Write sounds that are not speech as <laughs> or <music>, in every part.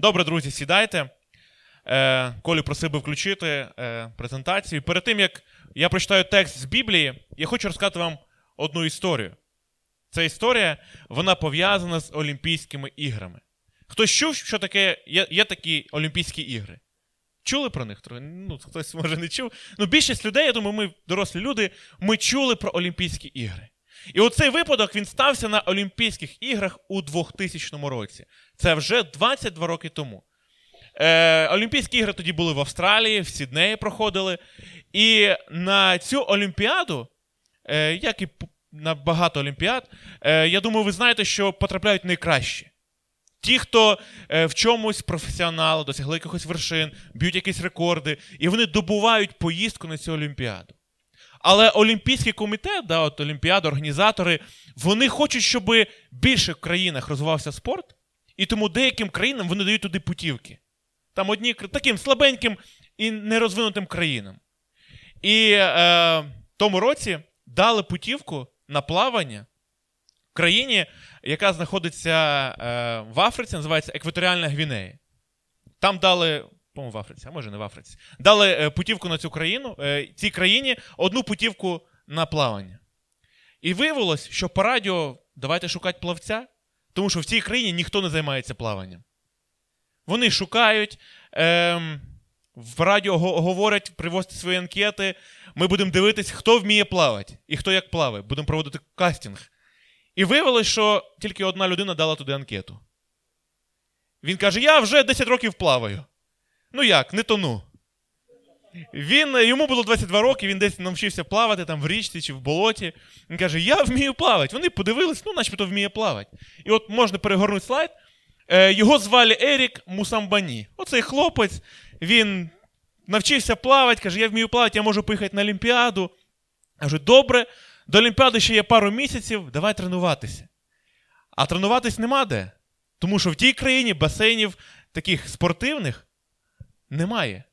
Добре, друзі, сідайте. Е, Колю просив би включити е, презентацію. Перед тим, як я прочитаю текст з Біблії, я хочу розказати вам одну історію. Ця історія вона пов'язана з Олімпійськими іграми. Хтось чув, що таке є, є такі Олімпійські ігри? Чули про них? Ну, Хтось може не чув. Ну, більшість людей, я думаю, ми дорослі люди, ми чули про Олімпійські ігри. І оцей випадок він стався на Олімпійських іграх у 2000 році. Це вже 22 роки тому. Е, Олімпійські ігри тоді були в Австралії, в Сіднеї проходили. І на цю Олімпіаду, е, як і на багато Олімпіад, е, я думаю, ви знаєте, що потрапляють найкращі. Ті, хто е, в чомусь професіонали, досягли якихось вершин, б'ють якісь рекорди, і вони добувають поїздку на цю Олімпіаду. Але Олімпійський комітет, да, от Олімпіади, організатори, вони хочуть, щоб в більших країнах розвивався спорт, і тому деяким країнам вони дають туди путівки. Там одні таким слабеньким і нерозвинутим країнам. І е, тому році дали путівку на плавання країні, яка знаходиться е, в Африці, називається Екваторіальна Гвінея. Там дали по-моєму, в Африці, а може не в Африці. Дали е, путівку на цю країну, е, цій країні одну путівку на плавання. І виявилось, що по радіо давайте шукати плавця, тому що в цій країні ніхто не займається плаванням. Вони шукають, е, в радіо говорять, привозять свої анкети. Ми будемо дивитись, хто вміє плавати і хто як плаває. Будемо проводити кастинг. І виявилось, що тільки одна людина дала туди анкету. Він каже: Я вже 10 років плаваю. Ну як, не тону. Він, Йому було 22 роки, він десь навчився плавати там в річці чи в болоті. Він каже: Я вмію плавати. Вони подивились, ну, начебто вміє плавати. І от можна перегорнути слайд. Е, Його звали Ерік Мусамбані. Оцей хлопець, він навчився плавати, каже, я вмію плавати, я можу поїхати на Олімпіаду. Кажу, добре, до Олімпіади ще є пару місяців, давай тренуватися. А тренуватись нема де. Тому що в тій країні басейнів таких спортивних немає.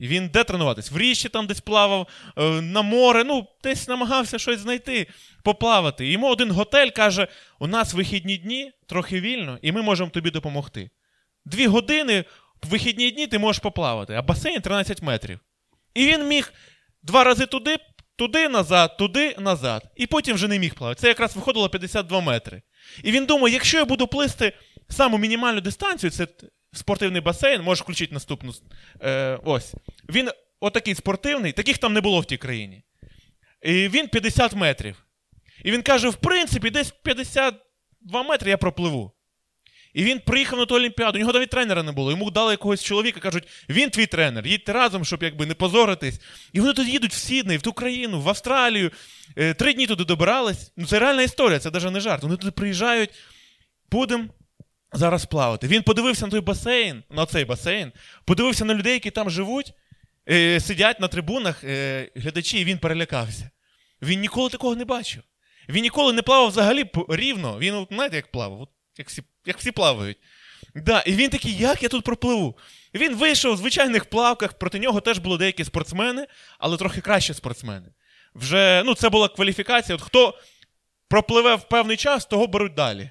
Він де тренуватись? В річці там десь плавав, е, на море, ну, десь намагався щось знайти, поплавати. йому один готель каже: у нас вихідні дні трохи вільно, і ми можемо тобі допомогти. Дві години в вихідні дні ти можеш поплавати, а басейн 13 метрів. І він міг два рази туди, туди назад, туди назад. І потім вже не міг плавати. Це якраз виходило 52 метри. І він думає, якщо я буду плисти саму мінімальну дистанцію, це спортивний басейн, можеш включити наступну. Е, Ось. Він отакий спортивний, таких там не було в тій країні. І Він 50 метрів. І він каже: в принципі, десь 52 метри я пропливу. І він приїхав на ту Олімпіаду. У нього навіть тренера не було. Йому дали якогось чоловіка, кажуть, він твій тренер, їдьте разом, щоб якби не позоритись. І вони тоді їдуть в Сідней, в ту країну, в Австралію. Е, три дні туди добирались. Ну, це реальна історія, це навіть не жарт. Вони туди приїжджають, будемо зараз плавати. Він подивився на той басейн, на цей басейн, подивився на людей, які там живуть, е, сидять на трибунах е, глядачі, і він перелякався. Він ніколи такого не бачив. Він ніколи не плавав взагалі рівно. Він, знаєте, як плавав, от, як всі як всі плавають. Да, І він такий, як я тут пропливу? Він вийшов в звичайних плавках, проти нього теж були деякі спортсмени, але трохи кращі спортсмени. Вже, ну, Це була кваліфікація. От Хто пропливе в певний час, того беруть далі.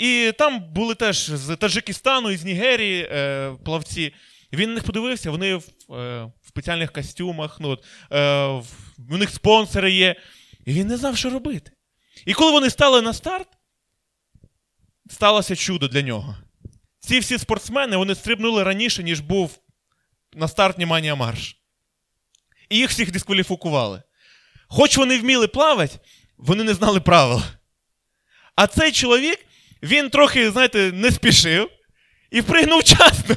І там були теж з Таджикистану і з Нігерії е, плавці. Він на них подивився, вони в, е, в спеціальних костюмах, ну, от, е, в, у них спонсори є. І він не знав, що робити. І коли вони стали на старт, сталося чудо для нього. Ці всі спортсмени вони стрибнули раніше, ніж був на старт Німанія Марш. І їх всіх дискваліфікували. Хоч вони вміли плавати, вони не знали правил. А цей чоловік він трохи, знаєте, не спішив і впригнув <laughs> вчасно.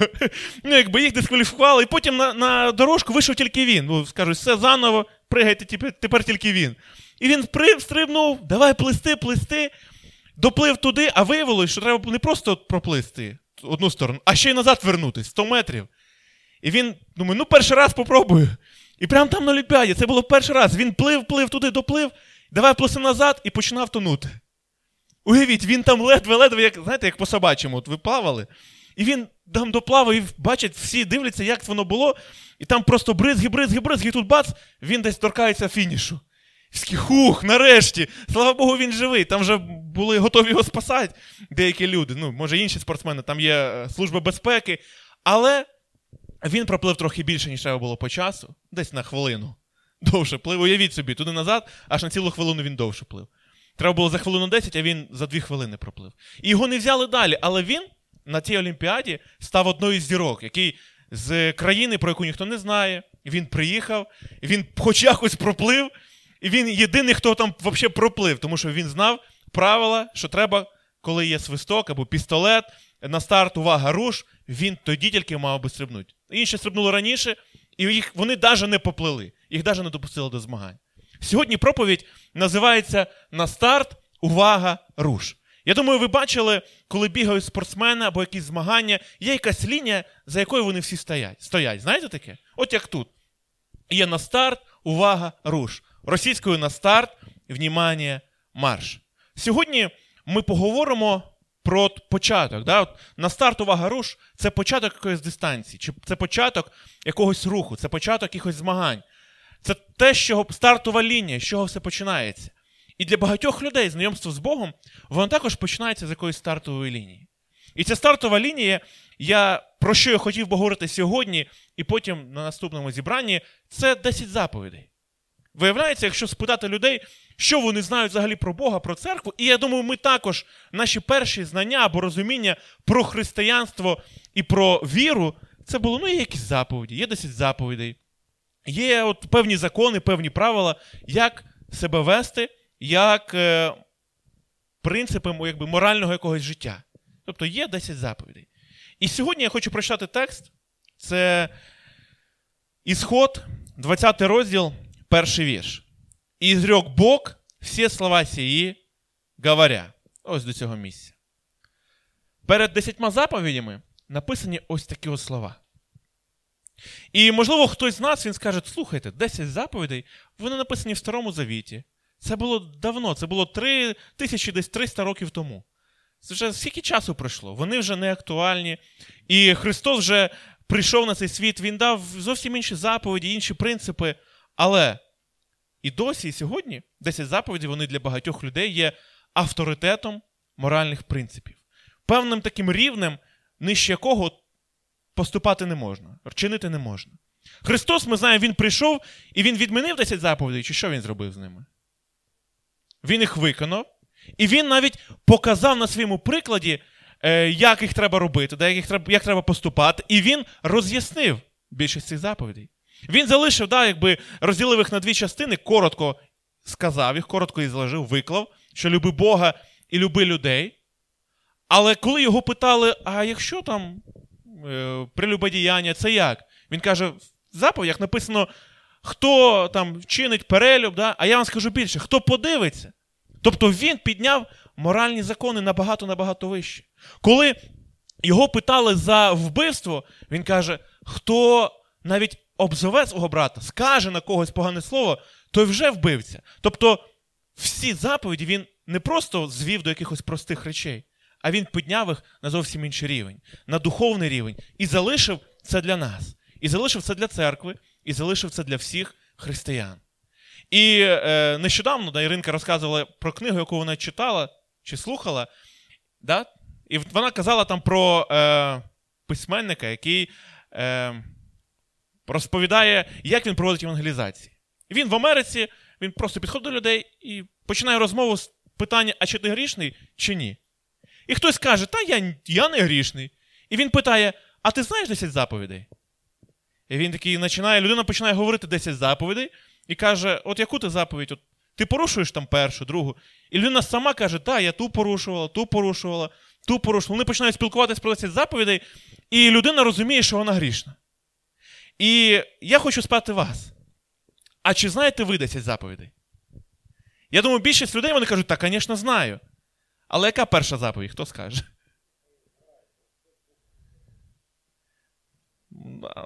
Ну, якби їх дискваліфікували, і потім на на дорожку вийшов тільки він. Ну, Скажуть, все заново, пригайте, тепер, тільки він. І він стрибнув, давай плисти, плисти, доплив туди, а виявилось, що треба не просто проплисти одну сторону, а ще й назад вернутися 100 метрів. І він думає, ну перший раз попробую. І прямо там на Олімпіаді, це було перший раз. Він плив, плив туди, доплив, давай плисти назад і починав тонути. Уявіть, він там ледве-ледве, як знаєте, як по собачому, от ви плавали. І він там доплавав, і бачать, всі дивляться, як воно було. І там просто бризги, бризги, бризги, і тут бац, він десь торкається фінішу. Хух, нарешті, слава Богу, він живий. Там вже були готові його спасати деякі люди. Ну, може, інші спортсмени, там є е, служба безпеки. Але він проплив трохи більше, ніж треба було по часу, десь на хвилину. Довше плив. Уявіть собі, туди назад, аж на цілу хвилину він довше плив. Треба було за хвилину 10, а він за 2 хвилини проплив. І його не взяли далі, але він на цій Олімпіаді став одною з зірок, який з країни, про яку ніхто не знає. Він приїхав, він хоч якось проплив, і він єдиний, хто там взагалі проплив, тому що він знав правила, що треба, коли є свисток або пістолет, на старт увага руш, він тоді тільки мав би стрибнути. Інші стрибнули раніше, і їх, вони навіть не поплили, їх навіть не допустили до змагань. Сьогодні проповідь називається На старт, увага, руш. Я думаю, ви бачили, коли бігають спортсмени або якісь змагання, є якась лінія, за якою вони всі стоять. Стоять. Знаєте таке? От як тут. Є на старт, увага, руш. Російською на старт, внімання, марш. Сьогодні ми поговоримо про початок. Да? От На старт, увага, руш це початок якоїсь дистанції, чи це початок якогось руху, це початок якихось змагань. Це те, що стартова лінія, з чого все починається. І для багатьох людей знайомство з Богом, воно також починається з якоїсь стартової лінії. І ця стартова лінія, я про що я хотів би говорити сьогодні, і потім на наступному зібранні, це 10 заповідей. Виявляється, якщо спитати людей, що вони знають взагалі про Бога, про церкву, і я думаю, ми також наші перші знання або розуміння про християнство і про віру, це було ну, є якісь заповіді, є 10 заповідей. Є от певні закони, певні правила, як себе вести, як е, принципи якби, морального якогось життя. Тобто є 10 заповідей. І сьогодні я хочу прочитати текст. Це Ісход, 20 розділ, перший вірш. І зрек Бог всі слова сії, говоря. Ось до цього місця. Перед десятьма заповідями написані ось такі ось слова. І, можливо, хтось з нас він скаже: слухайте, 10 заповідей, вони написані в Старому Завіті. Це було давно, це було 3 тисячі десь 300 років тому. Це вже скільки часу пройшло? Вони вже не актуальні. І Христос вже прийшов на цей світ, Він дав зовсім інші заповіді, інші принципи. Але і досі, і сьогодні 10 заповідей вони для багатьох людей є авторитетом моральних принципів. Певним таким рівнем, нижче якого поступати не можна, чинити не можна. Христос, ми знаємо, Він прийшов і Він відмінив 10 заповідей, чи що Він зробив з ними? Він їх виконав, і він навіть показав на своєму прикладі, е, як їх треба робити, як треба, як треба поступати, і він роз'яснив більшість цих заповідей. Він залишив, да, якби розділив їх на дві частини, коротко сказав їх, коротко і зложив, виклав, що люби Бога і люби людей. Але коли його питали, а якщо там прелюбодіяння, це як? Він каже: в заповідях написано, хто там чинить перелюб, да? а я вам скажу більше, хто подивиться. Тобто він підняв моральні закони набагато-набагато вище. Коли його питали за вбивство, він каже: хто навіть обзове свого брата, скаже на когось погане слово, той вже вбивця. Тобто всі заповіді він не просто звів до якихось простих речей, а він підняв їх на зовсім інший рівень, на духовний рівень, і залишив це для нас, і залишив це для церкви, і залишив це для всіх християн. І е, нещодавно да, Іринка розказувала про книгу, яку вона читала чи слухала. Да? І вона казала там про е, письменника, який е, розповідає, як він проводить евангелізації. Він в Америці, він просто підходить до людей і починає розмову з питання, а чи ти грішний, чи ні. І хтось каже, та я я не грішний. І він питає: а ти знаєш 10 заповідей? І він такий починає, людина починає говорити 10 заповідей і каже: От яку ти заповідь? От, Ти порушуєш там першу, другу. І людина сама каже, так, я ту порушувала, ту порушувала, ту порушувала. Вони починають спілкуватися про 10 заповідей, і людина розуміє, що вона грішна. І я хочу спитати вас. А чи знаєте ви 10 заповідей? Я думаю, більшість людей вони кажуть, так, звісно, знаю. Але яка перша заповідь? Хто скаже?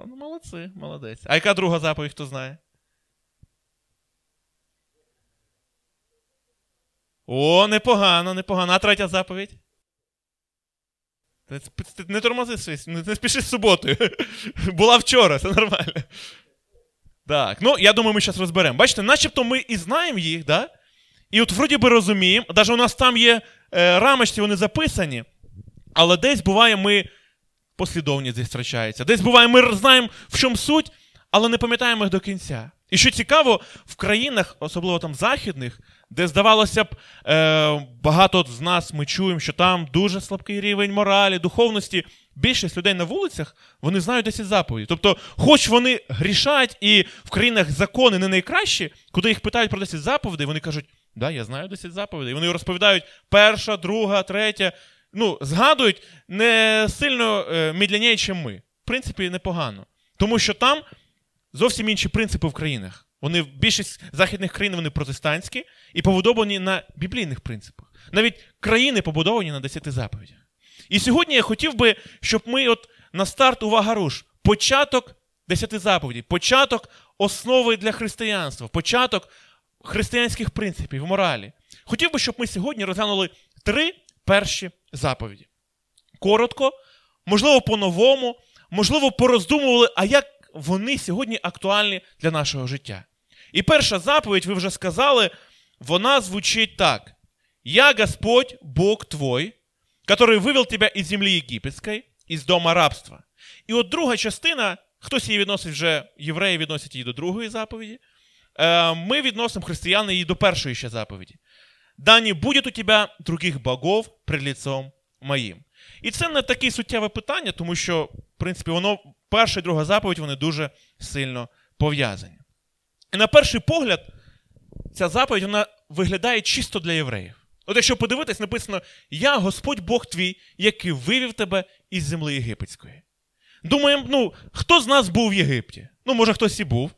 Ну, Молодці, молодець. А яка друга заповідь, хто знає? О, непогано, непогано. А третя заповідь? Не тормози, не спіши з суботою. <laughs> Була вчора, все нормально. Так, ну я думаю, ми зараз розберемо. Бачите, начебто ми і знаємо їх, да? І от вроді би розуміємо, навіть у нас там є е, рамочці, вони записані, але десь буває, ми послідовність десь втрачається. Десь буває, ми знаємо, в чому суть, але не пам'ятаємо їх до кінця. І що цікаво, в країнах, особливо там західних, де, здавалося б, е, багато з нас ми чуємо, що там дуже слабкий рівень моралі, духовності. Більшість людей на вулицях вони знають 10 заповідей. Тобто, хоч вони грішать, і в країнах закони не найкращі, куди їх питають про 10 заповідей, вони кажуть, да, я знаю 10 заповідей. Вони розповідають перша, друга, третя. Ну, згадують не сильно е, мідляніше, ніж ми. В принципі, непогано. Тому що там зовсім інші принципи в країнах. Вони більшість західних країн вони протестантські і побудовані на біблійних принципах. Навіть країни побудовані на 10 заповідях. І сьогодні я хотів би, щоб ми от на старт увага руш, початок 10 заповідей, початок основи для християнства, початок християнських принципів, моралі. Хотів би, щоб ми сьогодні розглянули три перші заповіді. Коротко, можливо, по-новому, можливо, пороздумували, а як вони сьогодні актуальні для нашого життя. І перша заповідь, ви вже сказали, вона звучить так: Я Господь, Бог твой, который вивел тебе із землі єгипетської, із дома рабства. І от друга частина, хтось її відносить вже, євреї відносять її до другої заповіді. Е, ми відносимо християни її до першої ще заповіді. Да не буде у тебе других богов пред лицом моїм. І це не таке суттєве питання, тому що, в принципі, воно перша і друга заповідь вони дуже сильно пов'язані. І на перший погляд, ця заповідь вона виглядає чисто для євреїв. От якщо подивитись, написано: Я Господь Бог твій, який вивів тебе із земли єгипетської. Думаємо, ну, хто з нас був в Єгипті? Ну, може, хтось і був.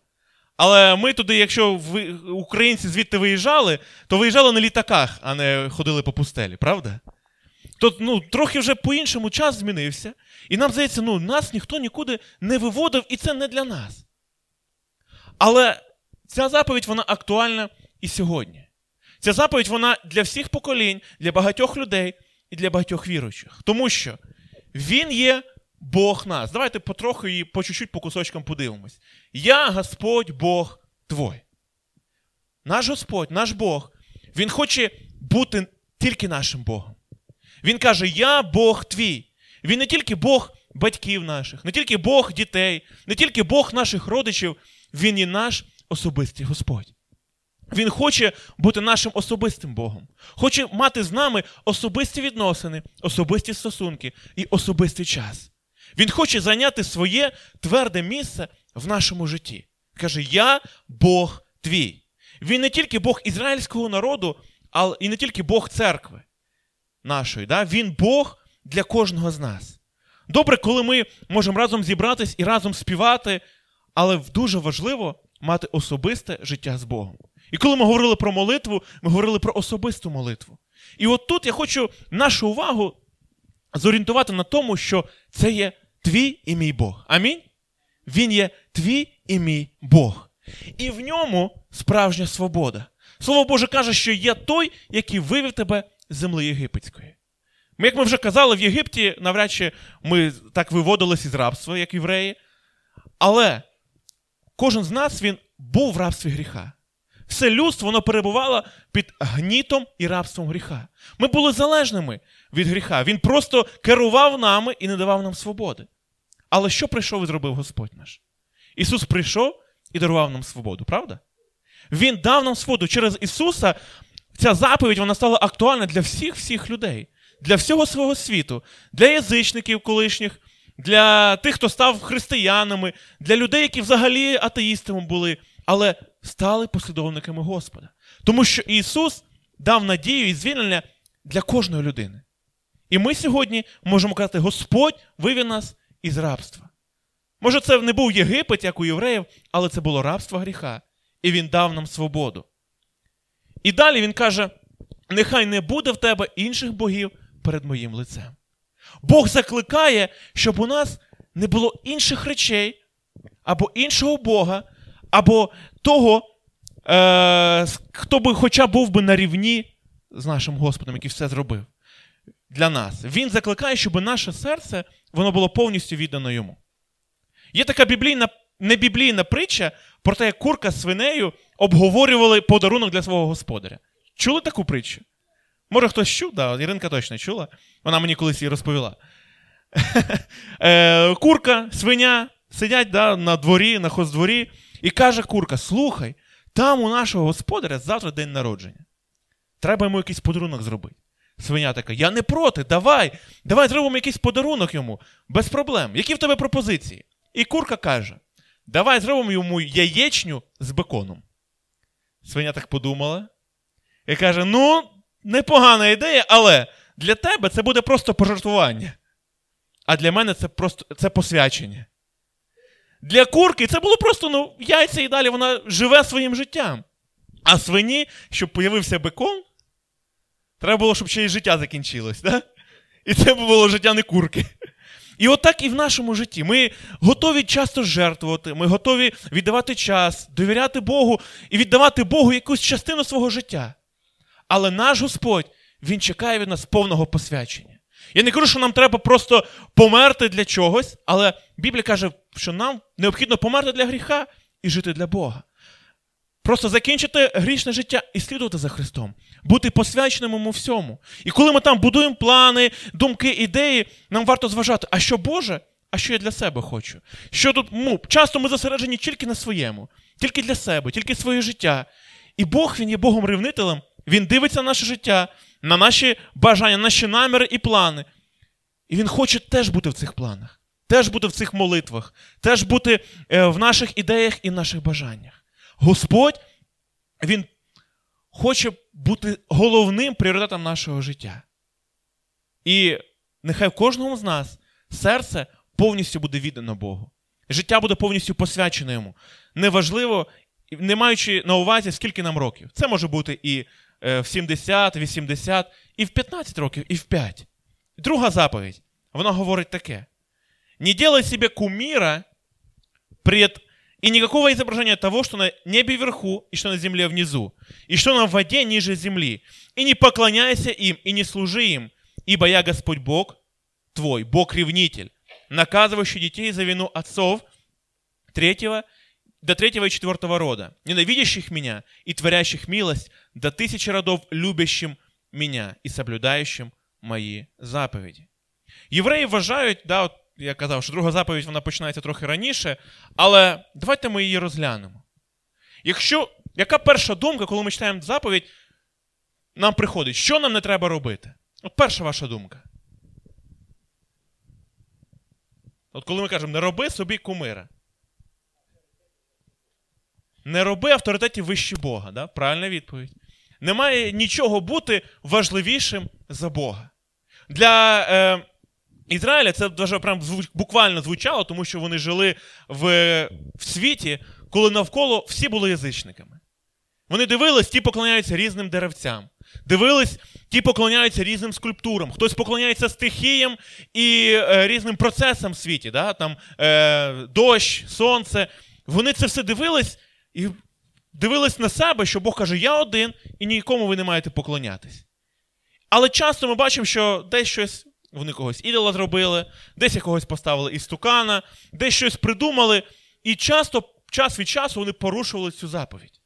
Але ми туди, якщо ви, українці звідти виїжджали, то виїжджали на літаках, а не ходили по пустелі, правда? То ну, трохи вже по-іншому час змінився. І нам здається, ну, нас ніхто нікуди не виводив, і це не для нас. Але ця заповідь вона актуальна і сьогодні. Ця заповідь вона для всіх поколінь, для багатьох людей і для багатьох віруючих. Тому що Він є Бог нас. Давайте потроху і по чуть-чуть по кусочкам подивимось. Я Господь Бог твой. Наш Господь, наш Бог, Він хоче бути тільки нашим Богом. Він каже: Я Бог твій. Він не тільки Бог батьків наших, не тільки Бог дітей, не тільки Бог наших родичів, Він і наш особистий Господь. Він хоче бути нашим особистим Богом, хоче мати з нами особисті відносини, особисті стосунки і особистий час. Він хоче зайняти своє тверде місце в нашому житті. Каже: Я Бог твій. Він не тільки Бог ізраїльського народу, але і не тільки Бог церкви нашої. Да? Він Бог для кожного з нас. Добре, коли ми можемо разом зібратись і разом співати, але дуже важливо мати особисте життя з Богом. І коли ми говорили про молитву, ми говорили про особисту молитву. І от тут я хочу нашу увагу зорієнтувати на тому, що це є твій і мій Бог. Амінь? Він є твій і мій Бог. І в ньому справжня свобода. Слово Боже каже, що є той, який вивів тебе з земли єгипетської. Ми, як ми вже казали, в Єгипті навряд чи ми так виводилися із рабства, як євреї. Але кожен з нас він був в рабстві гріха. Все людство воно перебувало під гнітом і рабством гріха. Ми були залежними від гріха. Він просто керував нами і не давав нам свободи. Але що прийшов і зробив Господь наш? Ісус прийшов і дарував нам свободу, правда? Він дав нам свободу. Через Ісуса ця заповідь вона стала актуальна для всіх всіх людей, для всього свого світу, для язичників колишніх, для тих, хто став християнами, для людей, які взагалі атеїстами були, але стали послідовниками Господа. Тому що Ісус дав надію і звільнення для кожної людини. І ми сьогодні можемо казати, Господь вивів нас із рабства. Може, це не був Єгипет, як у євреїв, але це було рабство гріха. І Він дав нам свободу. І далі він каже: нехай не буде в тебе інших богів перед моїм лицем. Бог закликає, щоб у нас не було інших речей, або іншого Бога, або того, е, хто би хоча був би на рівні з нашим Господом, який все зробив для нас. Він закликає, щоб наше серце воно було повністю віддано йому. Є така біблійна не біблійна притча про те, як курка з свинею обговорювали подарунок для свого господаря. Чули таку притчу? Може, хтось чув? Да, Іринка точно чула. Вона мені колись її розповіла. <laughs> Е, курка, свиня сидять да, на дворі, на хоздворі, і каже курка: слухай, там у нашого господаря завтра день народження. Треба йому якийсь подарунок зробити. Свиня така, я не проти, давай, давай зробимо якийсь подарунок йому, без проблем. Які в тебе пропозиції? І курка каже: Давай зробимо йому яєчню з беконом. Свиня так подумала і каже: Ну, непогана ідея, але для тебе це буде просто пожартування. А для мене це просто це посвячення. Для курки це було просто ну, яйця і далі вона живе своїм життям. А свині, щоб появився бекон, треба було, щоб ще й життя закінчилось. Да? І це було життя не курки. І отак і в нашому житті. Ми готові часто жертвувати, ми готові віддавати час, довіряти Богу і віддавати Богу якусь частину свого життя. Але наш Господь, Він чекає від нас повного посвячення. Я не кажу, що нам треба просто померти для чогось, але Біблія каже, що нам необхідно померти для гріха і жити для Бога. Просто закінчити грішне життя і слідувати за Христом, бути посвяченим йому всьому. І коли ми там будуємо плани, думки, ідеї, нам варто зважати, а що Боже, а що я для себе хочу. Що тут ну, часто ми зосереджені тільки на своєму, тільки для себе, тільки своє життя. І Бог він є Богом ревнителем, Він дивиться на наше життя, на наші бажання, на наші наміри і плани. І Він хоче теж бути в цих планах, теж бути в цих молитвах, теж бути е, в наших ідеях і наших бажаннях. Господь, Він хоче бути головним пріоритетом нашого життя. І нехай в кожному з нас серце повністю буде віддано Богу. Життя буде повністю посвячене йому. Неважливо, не маючи на увазі, скільки нам років. Це може бути і е, в 70, 80, і в 15 років, і в 5. Друга заповідь. Вона говорить таке: не делай себе кумира пред И никакого изображения того, что на небе вверху, и что на земле внизу, и что на воде ниже земли. И не поклоняйся им, и не служи им, ибо я Господь Бог твой, Бог-ревнитель, наказывающий детей за вину отцов третьего, до третьего и четвертого рода, ненавидящих меня и творящих милость до тысячи родов, любящим меня и соблюдающим мои заповеди. Євреї вважають, да, от я казав, що друга заповідь вона починається трохи раніше, але давайте ми її розглянемо. Якщо, Яка перша думка, коли ми читаємо заповідь, нам приходить, що нам не треба робити? От перша ваша думка. От коли ми кажемо, не роби собі кумира. Не роби авторитетів вище Бога. Да? Правильна відповідь. Немає нічого бути важливішим за Бога. Для е, Ізраїля це дуже прям буквально звучало, тому що вони жили в, в світі, коли навколо всі були язичниками. Вони дивились, ті поклоняються різним деревцям. Дивились, ті поклоняються різним скульптурам. Хтось поклоняється стихіям і е, різним процесам в світі. Да? Там е, Дощ, сонце. Вони це все дивились і дивились на себе, що Бог каже, я один, і нікому ви не маєте поклонятись. Але часто ми бачимо, що десь щось вони когось ідола зробили, десь якогось поставили істукана, десь щось придумали, і часто, час від часу вони порушували цю заповідь.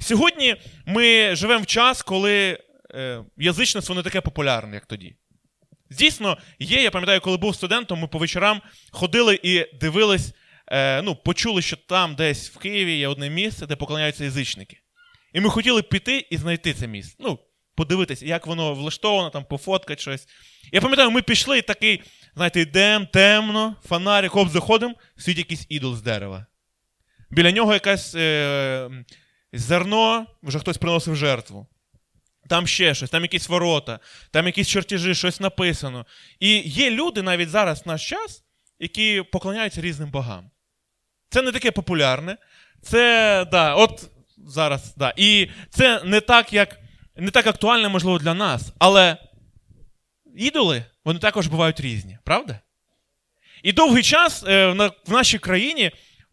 Сьогодні ми живемо в час, коли е, язичництво не таке популярне, як тоді. Дійсно, є, я пам'ятаю, коли був студентом, ми по вечорам ходили і дивились, е, ну, почули, що там десь в Києві є одне місце, де поклоняються язичники. І ми хотіли піти і знайти це місце. Ну, подивитися, як воно влаштовано, там, пофоткати щось. Я пам'ятаю, ми пішли і такий, знаєте, йдемо темно, фонарик, хоп, заходимо, світ якийсь ідол з дерева. Біля нього якесь е, зерно, вже хтось приносив жертву. Там ще щось, там якісь ворота, там якісь чертежі, щось написано. І є люди навіть зараз в наш час, які поклоняються різним богам. Це не таке популярне. Це, да, от зараз, да. І це не так, як не так актуальне, можливо, для нас, але ідоли, вони також бувають різні, правда? І довгий час е, в нашій країні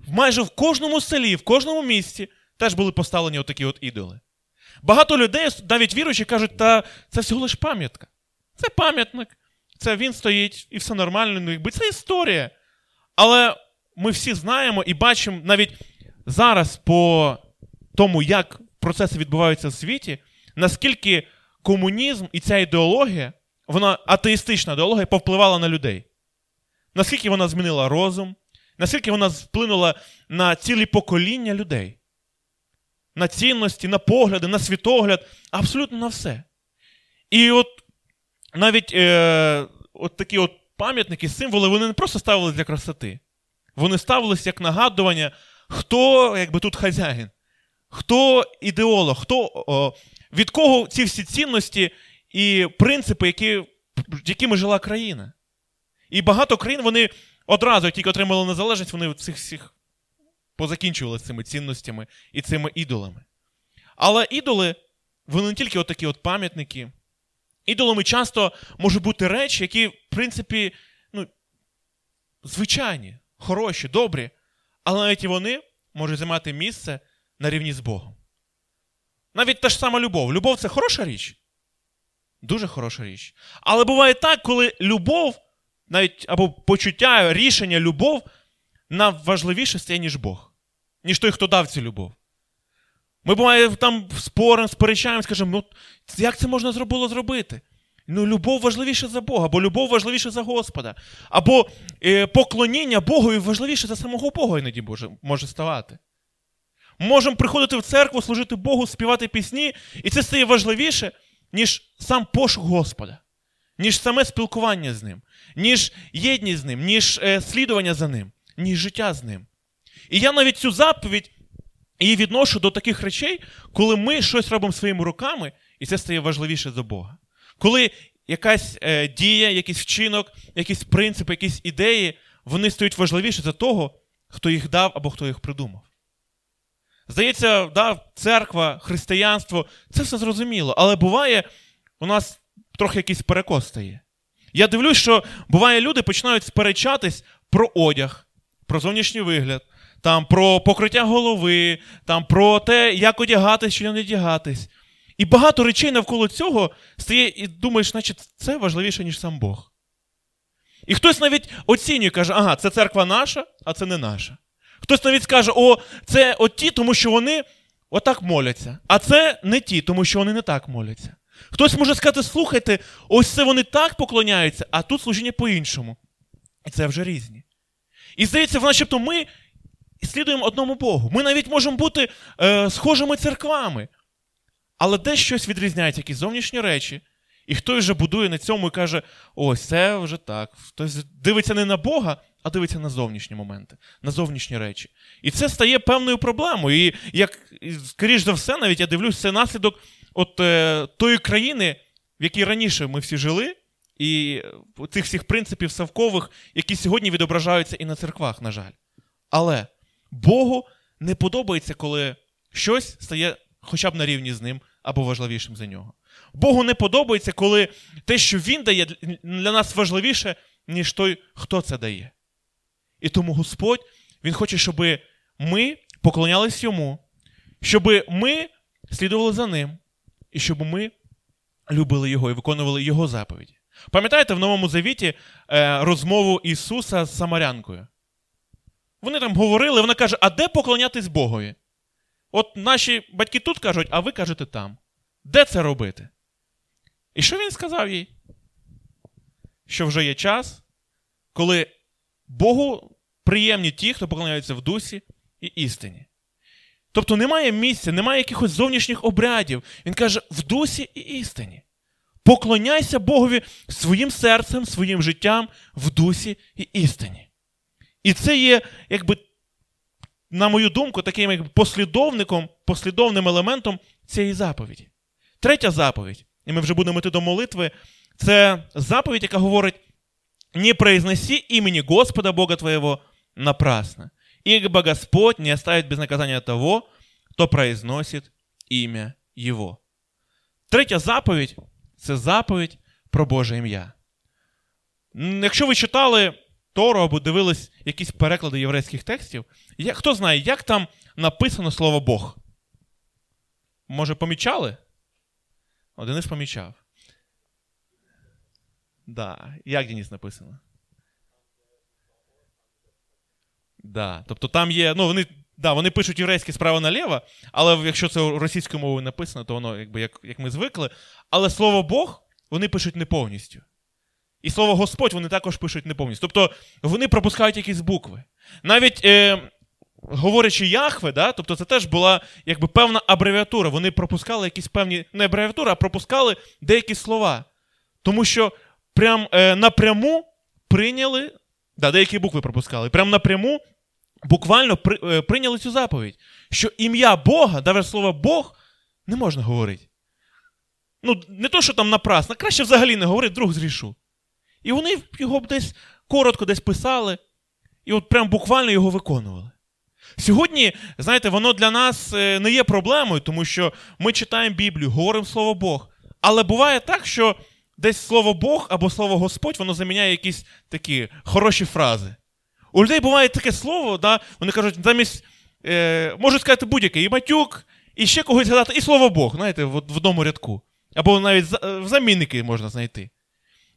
майже в кожному селі, в кожному місті теж були поставлені отакі от ідоли. Багато людей, навіть віруючі, кажуть, та це всього лиш пам'ятка. Це пам'ятник, це він стоїть і все нормально, ну якби це історія. Але ми всі знаємо і бачимо навіть зараз по тому, як процеси відбуваються в світі, наскільки комунізм і ця ідеологія, вона атеїстична ідеологія, повпливала на людей. Наскільки вона змінила розум, наскільки вона вплинула на цілі покоління людей, на цінності, на погляди, на світогляд, абсолютно на все. І от навіть е, от такі от пам'ятники, символи, вони не просто ставилися для красоти. Вони ставилися як нагадування, хто якби тут хазяїн, хто ідеолог, хто, о, від кого ці всі цінності і принципи, які, якими жила країна. І багато країн вони одразу, як тільки отримали незалежність, вони цих всіх позакінчували цими цінностями і цими ідолами. Але ідоли, вони не тільки отакі от пам'ятники. Ідолами часто можуть бути речі, які, в принципі, ну, звичайні, хороші, добрі, але навіть і вони можуть займати місце на рівні з Богом. Навіть та ж сама любов. Любов це хороша річ. Дуже хороша річ. Але буває так, коли любов, навіть або почуття, рішення, любов нам важливіше стає, ніж Бог, ніж той, хто дав цю любов. Ми буває там споримо, сперечаємо, скажемо, ну як це можна було зробити? Ну, любов важливіша за Бога, або любов важливіша за Господа, або е, поклоніння Богу важливіше за самого Бога іноді може, може ставати. Можемо приходити в церкву, служити Богу, співати пісні, і це стає важливіше, ніж сам пошук Господа, ніж саме спілкування з ним, ніж єдність з ним, ніж е, слідування за ним, ніж життя з ним. І я навіть цю заповідь її відношу до таких речей, коли ми щось робимо своїми руками, і це стає важливіше за Бога. Коли якась е, дія, якийсь вчинок, якісь принципи, якісь ідеї, вони стають важливіше за того, хто їх дав або хто їх придумав. Здається, да, церква, християнство це все зрозуміло, але буває, у нас трохи якийсь перекос стає. Я дивлюсь, що буває, люди починають сперечатись про одяг, про зовнішній вигляд, там, про покриття голови, там, про те, як одягатись чи не одягатись. І багато речей навколо цього стає, і думаєш, значить, це важливіше, ніж сам Бог. І хтось навіть оцінює, каже, ага, це церква наша, а це не наша. Хтось навіть скаже, о, це от ті, тому що вони отак моляться. А це не ті, тому що вони не так моляться. Хтось може сказати, слухайте, ось це вони так поклоняються, а тут служіння по-іншому. І це вже різні. І здається, начебто ми слідуємо одному Богу. Ми навіть можемо бути е, схожими церквами. Але десь щось відрізняється, якісь зовнішні речі. І хтось вже будує на цьому і каже: ось це вже так. Хтось дивиться не на Бога, а дивиться на зовнішні моменти, на зовнішні речі. І це стає певною проблемою. І як, скоріш за все, навіть я дивлюсь, це наслідок от е, тої країни, в якій раніше ми всі жили, і цих всіх принципів совкових, які сьогодні відображаються і на церквах, на жаль. Але Богу не подобається, коли щось стає хоча б на рівні з ним або важливішим за нього. Богу не подобається, коли те, що Він дає, для нас важливіше, ніж той, хто це дає. І тому Господь, Він хоче, щоб ми поклонялись йому, щоб ми слідували за ним, і щоб ми любили Його і виконували Його заповіді. Пам'ятаєте в Новому Завіті е, розмову Ісуса з Самарянкою? Вони там говорили, вона каже: а де поклонятись Богові? От наші батьки тут кажуть, а ви кажете там. Де це робити? І що він сказав їй? Що вже є час, коли Богу приємні ті, хто поклоняються в дусі і істині. Тобто немає місця, немає якихось зовнішніх обрядів. Він каже, в дусі і істині. Поклоняйся Богові своїм серцем, своїм життям в дусі і істині. І це є, якби, на мою думку, таким як послідовником, послідовним елементом цієї заповіді. Третя заповідь, і ми вже будемо йти до молитви, це заповідь, яка говорить: не произноси імені Господа Бога Твоего напрасно, ибо Господь не оставить без наказания того, хто произносить ім'я Його. Третя заповідь це заповідь про Боже ім'я. Якщо ви читали Тору або дивились якісь переклади єврейських текстів, хто знає, як там написано слово Бог? Може, помічали? О, Денис помічав. Да. Як Денис написано? Да. Тобто там є. ну Вони да, вони пишуть єврейське справа наліво, але якщо це російською мовою написано, то воно якби як як ми звикли. Але слово Бог вони пишуть не повністю. І слово Господь вони також пишуть не повністю. Тобто вони пропускають якісь букви. Навіть е, говорячи Яхве, да, тобто це теж була якби певна абревіатура. Вони пропускали якісь певні не абревіатури, а пропускали деякі слова. Тому що прям е, напряму прийняли, да, деякі букви пропускали, прям напряму буквально при, е, прийняли цю заповідь, що ім'я Бога, навіть слово Бог, не можна говорити. Ну, не то, що там напрасно, краще взагалі не говорити, друг зрішу. І вони його десь коротко десь писали, і от прям буквально його виконували. Сьогодні, знаєте, воно для нас е, не є проблемою, тому що ми читаємо Біблію, говоримо Слово Бог. Але буває так, що десь слово Бог або слово Господь, воно заміняє якісь такі хороші фрази. У людей буває таке слово, да, вони кажуть, замість, е, можуть сказати будь-яке, і матюк, і ще когось згадати, і слово Бог, знаєте, в, одному рядку. Або навіть в замінники можна знайти.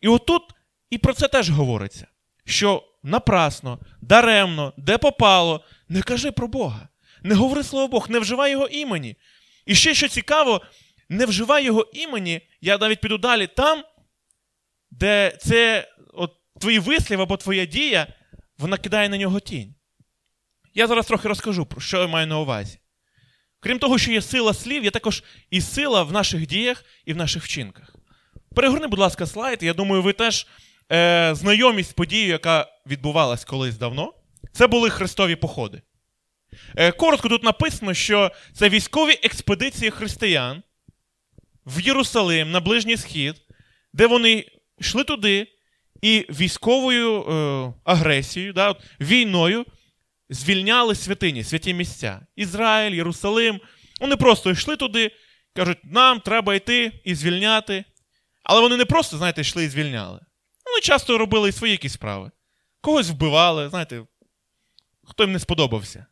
І отут і про це теж говориться, що напрасно, даремно, де попало, не кажи про Бога. Не говори слово Бог, не вживай його імені. І ще що цікаво, не вживай його імені, я навіть піду далі там, де це от, твій вислів або твоя дія, вона кидає на нього тінь. Я зараз трохи розкажу, про що я маю на увазі. Крім того, що є сила слів, є також і сила в наших діях і в наших вчинках. Перегорни, будь ласка, слайд. Я думаю, ви теж е, знайомі з подією, яка відбувалась колись давно. Це були хрестові походи. Е, Коротко тут написано, що це військові експедиції християн в Єрусалим на Ближній Схід, де вони йшли туди і військовою е, агресією, да, війною звільняли святині, святі місця. Ізраїль, Єрусалим. Вони просто йшли туди, кажуть, нам треба йти і звільняти. Але вони не просто, знаєте, йшли і звільняли. Вони часто робили і свої якісь справи. Когось вбивали, знаєте, хто їм не сподобався.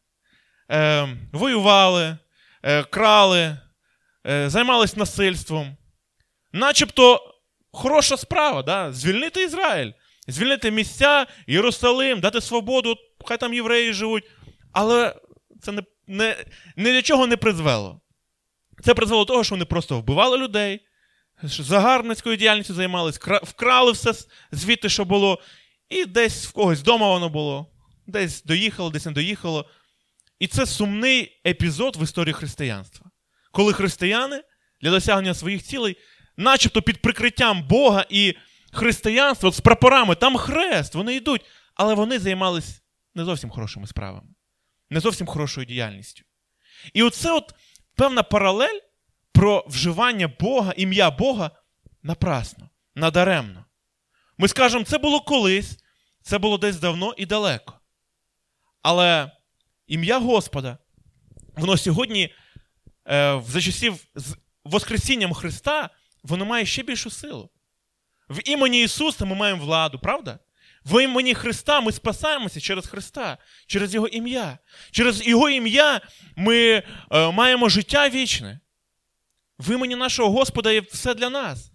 Е, Воювали, е, крали, е, займались насильством. Начебто хороша справа, да? звільнити Ізраїль, звільнити місця, Єрусалим, дати свободу, хай там євреї живуть. Але це не, не, ні до чого не призвело. Це призвело до того, що вони просто вбивали людей, загарбницькою діяльністю займались, вкрали все звідти, що було, і десь в когось вдома воно було, десь доїхало, десь не доїхало. І це сумний епізод в історії християнства, коли християни для досягнення своїх цілей, начебто під прикриттям Бога і християнства, от з прапорами, там хрест, вони йдуть, але вони займались не зовсім хорошими справами, не зовсім хорошою діяльністю. І оце от певна паралель про вживання Бога, ім'я Бога напрасно, надаремно. Ми скажемо, це було колись, це було десь давно і далеко. Але ім'я Господа, воно сьогодні, е, за часів з Воскресінням Христа, воно має ще більшу силу. В імені Ісуса ми маємо владу, правда? В імені Христа ми спасаємося через Христа, через Його ім'я. Через Його ім'я ми е, маємо життя вічне. В імені нашого Господа є все для нас.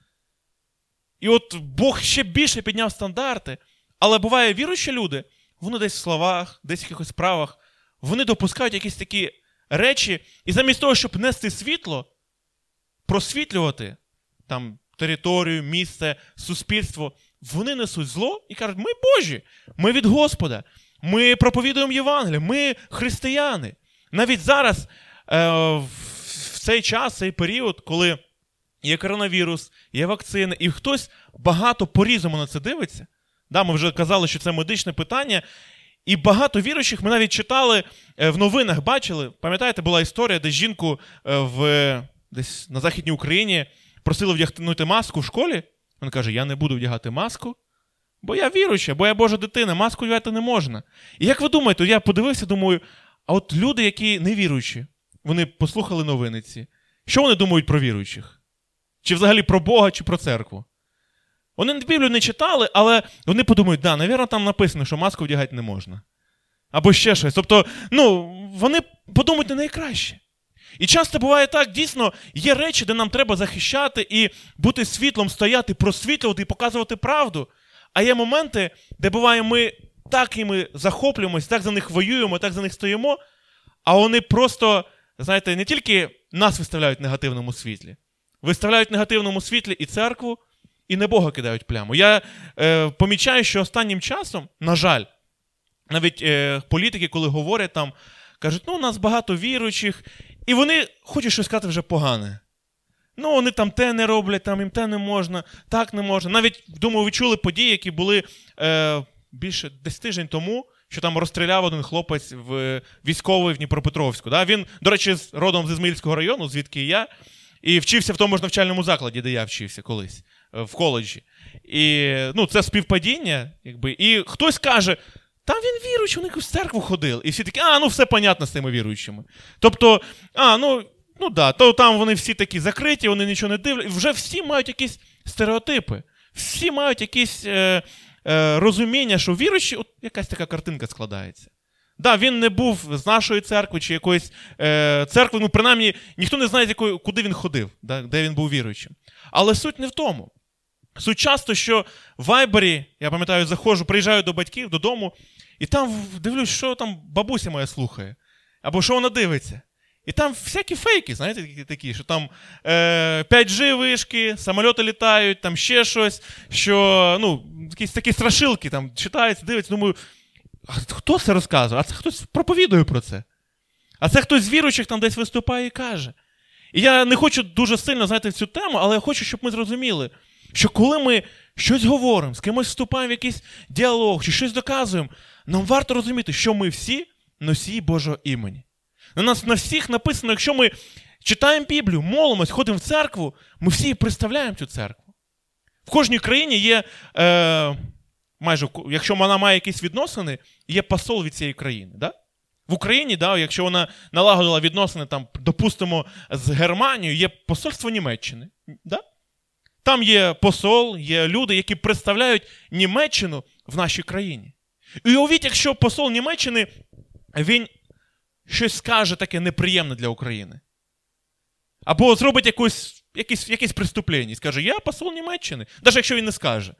І от Бог ще більше підняв стандарти, але буває віруючі люди, вони десь в словах, десь в якихось справах, вони допускають якісь такі речі, і замість того, щоб нести світло, просвітлювати там територію, місце, суспільство, вони несуть зло і кажуть, ми Божі, ми від Господа, ми проповідуємо Євангеліє, ми християни. Навіть зараз, е, в цей час, цей період, коли є коронавірус, є вакцини, і хтось багато по-різному на це дивиться. Да, Ми вже казали, що це медичне питання. І багато віруючих ми навіть читали е, в новинах, бачили. Пам'ятаєте, була історія, де жінку е, в, десь на Західній Україні просили вдягнути маску в школі. Він каже: Я не буду вдягати маску, бо я віруюча, бо я Божа дитина, маску вдягати не можна. І як ви думаєте, я подивився, думаю, а от люди, які не віруючі, вони послухали новини ці. Що вони думають про віруючих? Чи взагалі про Бога, чи про церкву? Вони Біблію не читали, але вони подумають, да, навірно, там написано, що маску вдягати не можна. Або ще щось. Тобто, ну, вони подумають не найкраще. І часто буває так, дійсно, є речі, де нам треба захищати і бути світлом, стояти, просвітлювати і показувати правду. А є моменти, де буває, ми так іми захоплюємось, так за них воюємо, так за них стоїмо, а вони просто, знаєте, не тільки нас виставляють в негативному світлі, виставляють в негативному світлі і церкву, і не Бога кидають пляму. Я е, помічаю, що останнім часом, на жаль, навіть е, політики, коли говорять там, кажуть, ну, у нас багато віруючих, і вони хочуть щось сказати вже погане. Ну, вони там те не роблять, там їм те не можна, так не можна. Навіть, думаю, ви чули події, які були е, більше десь тиждень тому, що там розстріляв один хлопець в військовий в Дніпропетровську. Да? Він, до речі, родом з Ізмаїльського району, звідки і я, і вчився в тому ж навчальному закладі, де я вчився колись, е, в коледжі. І ну, це співпадіння, якби. І хтось каже. Там він віруючий, вони в церкву ходили. І всі такі, а, ну все понятно з тими віруючими. Тобто, а, ну ну да, то там вони всі такі закриті, вони нічого не дивляться. Вже всі мають якісь стереотипи, всі мають якісь е, е, розуміння, що віруючі, от якась така картинка складається. Да, він не був з нашої церкви чи якоїсь е, церкви, ну, принаймні, ніхто не знає, якої, куди він ходив, да, де він був віруючим. Але суть не в тому. Суть часто, що в Вайбері, я пам'ятаю, заходжу, приїжджаю до батьків додому, і там дивлюсь, що там бабуся моя слухає, або що вона дивиться. І там всякі фейки, знаєте, такі, що там е, 5G вишки, самольоти літають, там ще щось, що ну, якісь такі страшилки там читаються, дивиться, думаю, а хто це розказує? А це хтось проповідує про це. А це хтось з віруючих там десь виступає і каже. І я не хочу дуже сильно знаєте, цю тему, але я хочу, щоб ми зрозуміли, що коли ми щось говоримо, з кимось вступаємо в якийсь діалог чи щось доказуємо, нам варто розуміти, що ми всі носії Божого імені. На нас на всіх написано, якщо ми читаємо Біблію, молимось, ходимо в церкву, ми всі представляємо цю церкву. В кожній країні є, е, майже, якщо вона має якісь відносини, є посол від цієї країни. Да? В Україні, да, якщо вона налагодила відносини, там, допустимо, з Германією, є посольство Німеччини. Да? Там є посол, є люди, які представляють Німеччину в нашій країні. І уявіть, якщо посол Німеччини він щось скаже таке неприємне для України. Або зробить якусь, якісь якісь преступлення скаже, я посол Німеччини, навіть якщо він не скаже.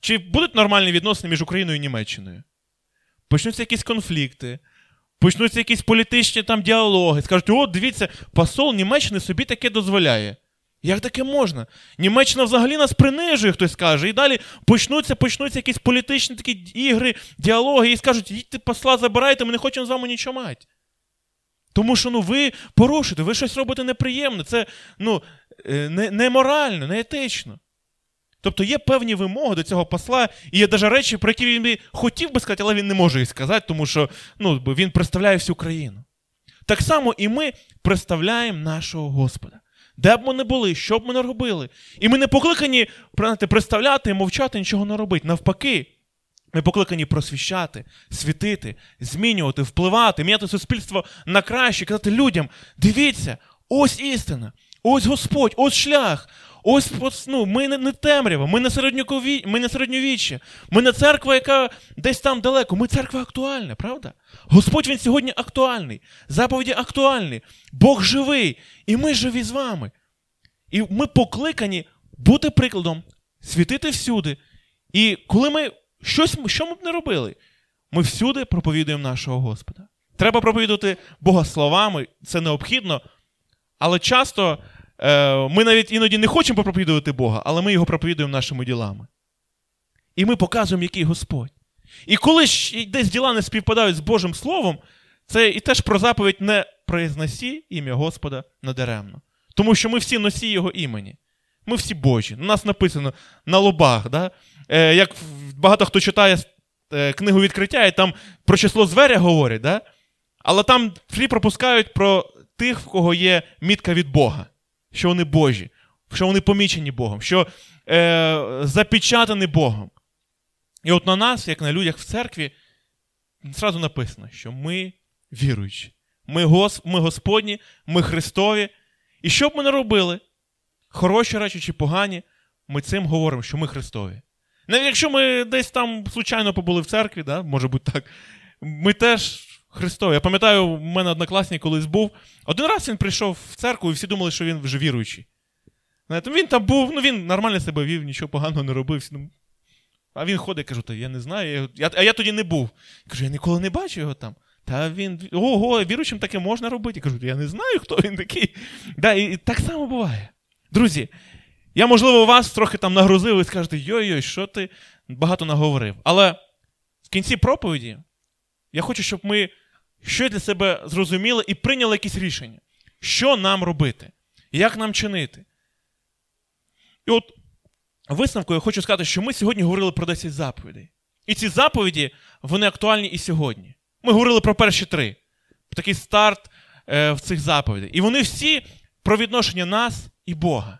Чи будуть нормальні відносини між Україною і Німеччиною? Почнуться якісь конфлікти, почнуться якісь політичні там діалоги. Скажуть, о, дивіться, посол Німеччини собі таке дозволяє. Як таке можна? Німеччина взагалі нас принижує, хтось каже. І далі почнуться почнуться якісь політичні такі ігри, діалоги, і скажуть, їдьте посла, забирайте, ми не хочемо з вами нічого мати. Тому що ну, ви порушуєте, ви щось робите неприємне, це ну, е, не, не морально. Тобто є певні вимоги до цього посла, і є навіть речі, про які він би хотів би сказати, але він не може їх сказати, тому що ну, він представляє всю країну. Так само і ми представляємо нашого Господа. Де б ми не були, що б ми не робили. І ми не покликані представляти мовчати, нічого не робити. Навпаки, ми покликані просвіщати, світити, змінювати, впливати, міняти суспільство на краще, казати людям: дивіться, ось істина, ось Господь, ось шлях. Ось, ну, ми не, темрява, ми не середньові, ми не середньовіччя, ми не церква, яка десь там далеко. Ми церква актуальна, правда? Господь він сьогодні актуальний, заповіді актуальні, Бог живий, і ми живі з вами. І ми покликані бути прикладом, світити всюди. І коли ми щось, що ми б не робили, ми всюди проповідуємо нашого Господа. Треба проповідувати Бога словами, це необхідно, але часто. Е, ми навіть іноді не хочемо проповідувати Бога, але ми його проповідуємо нашими ділами. І ми показуємо, який Господь. І коли ж десь діла не співпадають з Божим Словом, це і теж про заповідь не произносі ім'я Господа надаремно. Тому що ми всі носі Його імені. Ми всі Божі. У нас написано на лобах. Да? Е, Як багато хто читає е, книгу відкриття, і там про число зверя говорять, да? але там всі пропускають про тих, в кого є мітка від Бога що вони Божі, що вони помічені Богом, що е, запечатані Богом. І от на нас, як на людях в церкві, зразу написано, що ми віруючі. Ми гос, ми Господні, ми Христові. І що б ми не робили, хороші речі чи погані, ми цим говоримо, що ми Христові. Навіть якщо ми десь там случайно побули в церкві, да, може бути так, ми теж Христові. Я пам'ятаю, у мене однокласник колись був. Один раз він прийшов в церкву, і всі думали, що він вже віруючий. Знаєте, Він там був, ну він нормально себе вів, нічого поганого не робив. Ну, А він ходить, кажу, та я не знаю. Я, а я тоді не був. Кажу, я ніколи не бачив його там. Та він. Ого, віруючим таке можна робити. Я кажу, я не знаю, хто він такий. Да, і, і так само буває. Друзі, я, можливо, вас трохи там нагрузив і скажете, йой-йой, що ти багато наговорив. Але в кінці проповіді я хочу, щоб ми щось для себе зрозуміли і прийняли якісь рішення. Що нам робити? Як нам чинити? І от висновку я хочу сказати, що ми сьогодні говорили про 10 заповідей. І ці заповіді, вони актуальні і сьогодні. Ми говорили про перші три. Такий старт е, в цих заповідей. І вони всі про відношення нас і Бога.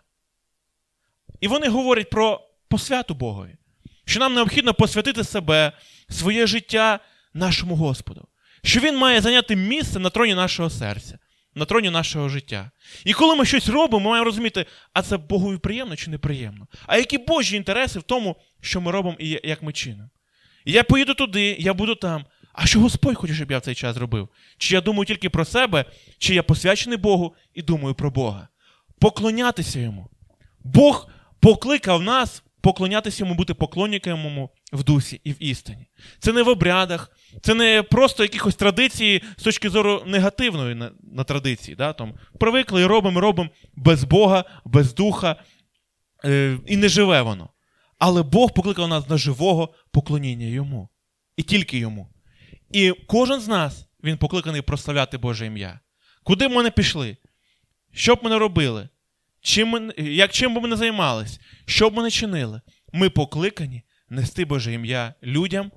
І вони говорять про посвяту Богові. Що нам необхідно посвятити себе, своє життя нашому Господу. Що Він має зайняти місце на троні нашого серця, на троні нашого життя. І коли ми щось робимо, ми маємо розуміти, а це Богові приємно чи неприємно. А які Божі інтереси в тому, що ми робимо і як ми чинимо. Я поїду туди, я буду там. А що Господь хоче, щоб я в цей час зробив? Чи я думаю тільки про себе, чи я посвячений Богу і думаю про Бога? Поклонятися йому. Бог покликав нас поклонятися йому, бути поклонниками йому в дусі і в істині. Це не в обрядах, це не просто якихось традиції з точки зору негативної на, на традиції. Да? Там, привикли і робимо, робимо без Бога, без духа, е, і не живе воно. Але Бог покликав нас на живого поклоніння йому. І тільки йому. І кожен з нас він покликаний прославляти Боже ім'я. Куди б ми не пішли? Що б ми не робили? Чим як чим би ми не займались, що б ми не чинили, ми покликані нести Боже ім'я людям,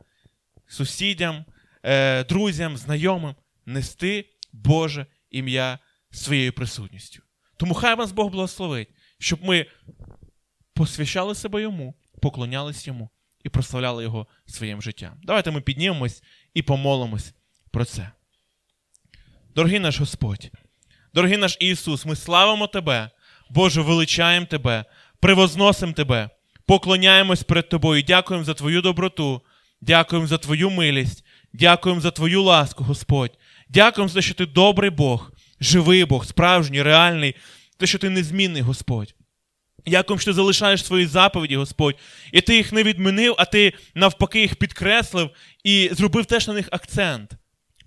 сусідям, е, друзям, знайомим, нести Боже ім'я своєю присутністю. Тому хай вас Бог благословить, щоб ми посвящали себе йому, поклонялись йому і прославляли його своїм життям. Давайте ми піднімемось і помолимось про це. Дорогий наш Господь, дорогий наш Ісус, ми славимо Тебе, Боже, величаємо Тебе, превозносимо Тебе, поклоняємось перед Тобою, дякуємо за Твою доброту, дякуємо за Твою милість, дякуємо за Твою ласку, Господь. Дякуємо за те, що Ти добрий Бог, живий Бог, справжній, реальний, те, що Ти незмінний, Господь. Дякуємо, що ти залишаєш свої заповіді, Господь, і ти їх не відмінив, а ти навпаки їх підкреслив і зробив теж на них акцент.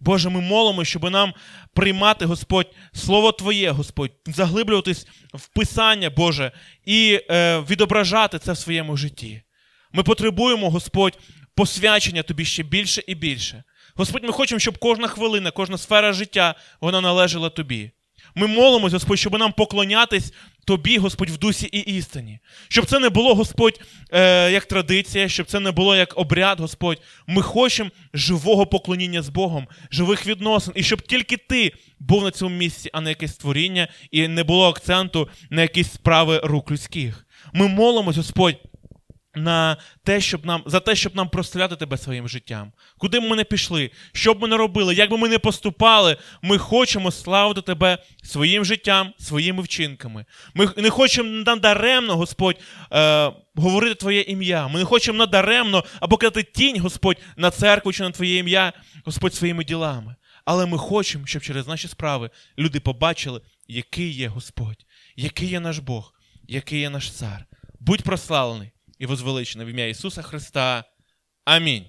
Боже, ми молимо, щоб нам приймати, Господь, Слово Твоє, Господь, заглиблюватись в Писання, Боже, і е, відображати це в своєму житті. Ми потребуємо, Господь, посвячення Тобі ще більше і більше. Господь, ми хочемо, щоб кожна хвилина, кожна сфера життя вона належала Тобі. Ми молимось, Господь, щоб нам поклонятись Тобі, Господь, в дусі і істині. Щоб це не було, Господь, е, як традиція, щоб це не було як обряд, Господь. Ми хочемо живого поклоніння з Богом, живих відносин, і щоб тільки Ти був на цьому місці, а не якесь створіння, і не було акценту на якісь справи рук людських. Ми молимось, Господь. На те, щоб нам за те, щоб нам прославляти тебе своїм життям. Куди б ми не пішли, що б ми не робили, як би ми не поступали, ми хочемо славити тебе своїм життям, своїми вчинками. Ми не хочемо надаремно, Господь, е, говорити Твоє ім'я. Ми не хочемо надаремно або казати тінь, Господь, на церкву чи на Твоє ім'я, Господь, своїми ділами. Але ми хочемо, щоб через наші справи люди побачили, який є Господь, який є наш Бог, який є наш цар. Будь прославлений і возвеличений в ім'я Ісуса Христа. Амінь.